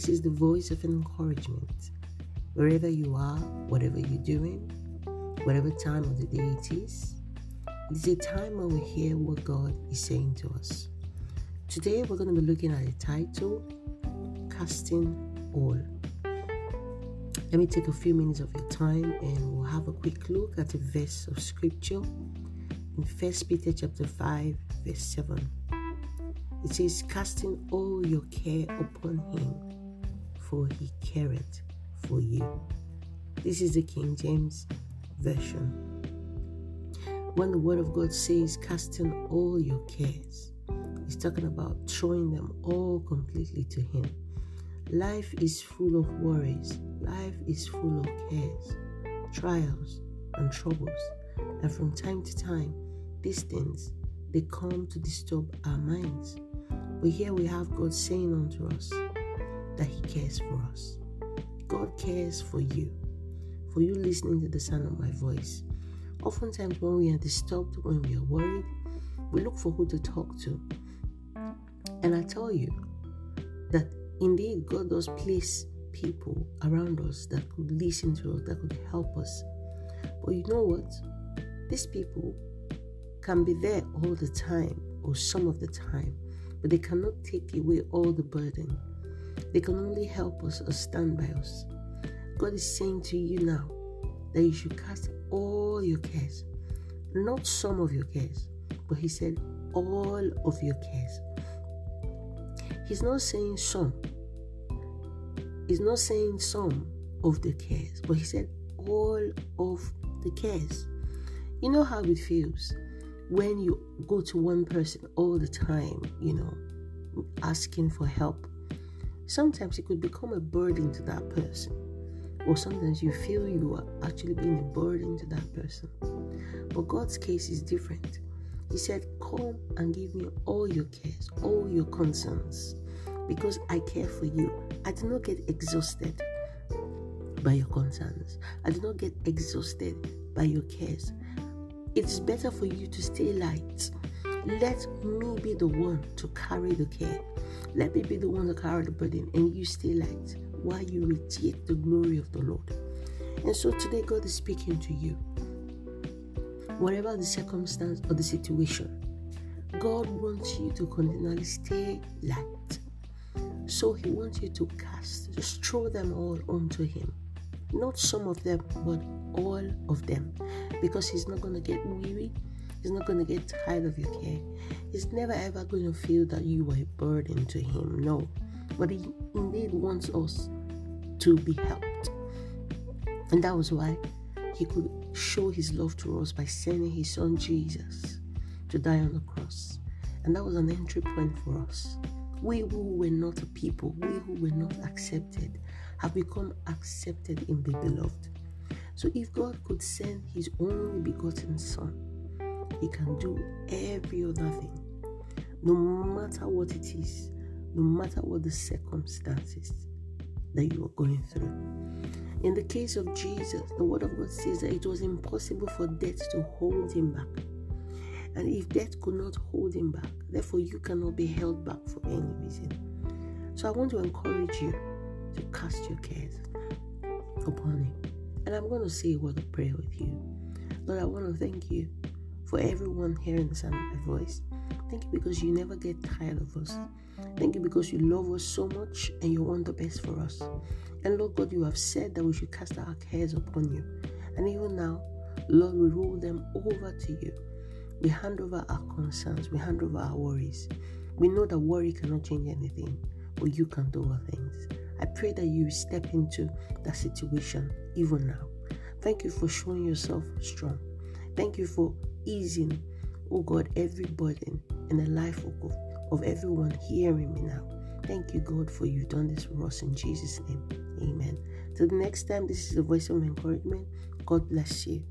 This is the voice of encouragement. Wherever you are, whatever you're doing, whatever time of the day it is, it is a time when we hear what God is saying to us. Today, we're going to be looking at the title Casting All. Let me take a few minutes of your time and we'll have a quick look at a verse of scripture in 1 Peter chapter 5, verse 7. It says, Casting all your care upon him, for he careth for you. This is the King James Version. When the Word of God says, Casting all your cares, He's talking about throwing them all completely to Him. Life is full of worries, life is full of cares, trials, and troubles. And from time to time, these things they come to disturb our minds. But here we have God saying unto us that He cares for us. God cares for you, for you listening to the sound of my voice. Oftentimes, when we are disturbed, when we are worried, we look for who to talk to. And I tell you that indeed God does place people around us that could listen to us, that could help us. But you know what? These people can be there all the time or some of the time, but they cannot take away all the burden. They can only help us or stand by us. God is saying to you now that you should cast all your cares, not some of your cares, but He said all of your cares. He's not saying some, He's not saying some of the cares, but He said all of the cares. You know how it feels when you go to one person all the time, you know, asking for help. Sometimes it could become a burden to that person, or sometimes you feel you are actually being a burden to that person. But God's case is different. He said, Come and give me all your cares, all your concerns, because I care for you. I do not get exhausted by your concerns, I do not get exhausted by your cares. It's better for you to stay light. Let me be the one to carry the care. Let me be the one to carry the burden, and you stay light while you radiate the glory of the Lord. And so today, God is speaking to you. Whatever the circumstance or the situation, God wants you to continually stay light. So He wants you to cast, just throw them all onto Him. Not some of them, but all of them. Because He's not going to get weary. He's not going to get tired of your care. He's never ever going to feel that you are a burden to Him. No. But He indeed wants us to be helped. And that was why He could show His love to us by sending His Son Jesus to die on the cross. And that was an entry point for us. We who were not a people, we who were not accepted, have become accepted in the beloved. So if God could send his only begotten Son, he can do every other thing. No matter what it is, no matter what the circumstances that you are going through. In the case of Jesus, the Word of God says that it was impossible for death to hold him back. And if death could not hold him back, therefore you cannot be held back for any reason. So I want to encourage you to cast your cares upon him. And I'm going to say a word of prayer with you. Lord, I want to thank you for everyone hearing the sound of my voice. Thank you because you never get tired of us. Thank you because you love us so much and you want the best for us. And Lord God, you have said that we should cast our cares upon you. And even now, Lord, we roll them over to you. We hand over our concerns, we hand over our worries. We know that worry cannot change anything, but you can do all things. I pray that you step into that situation even now. Thank you for showing yourself strong. Thank you for easing, oh God, every burden in the life of, of everyone hearing me now. Thank you, God, for you've done this for us in Jesus' name. Amen. Till the next time, this is the voice of encouragement. God bless you.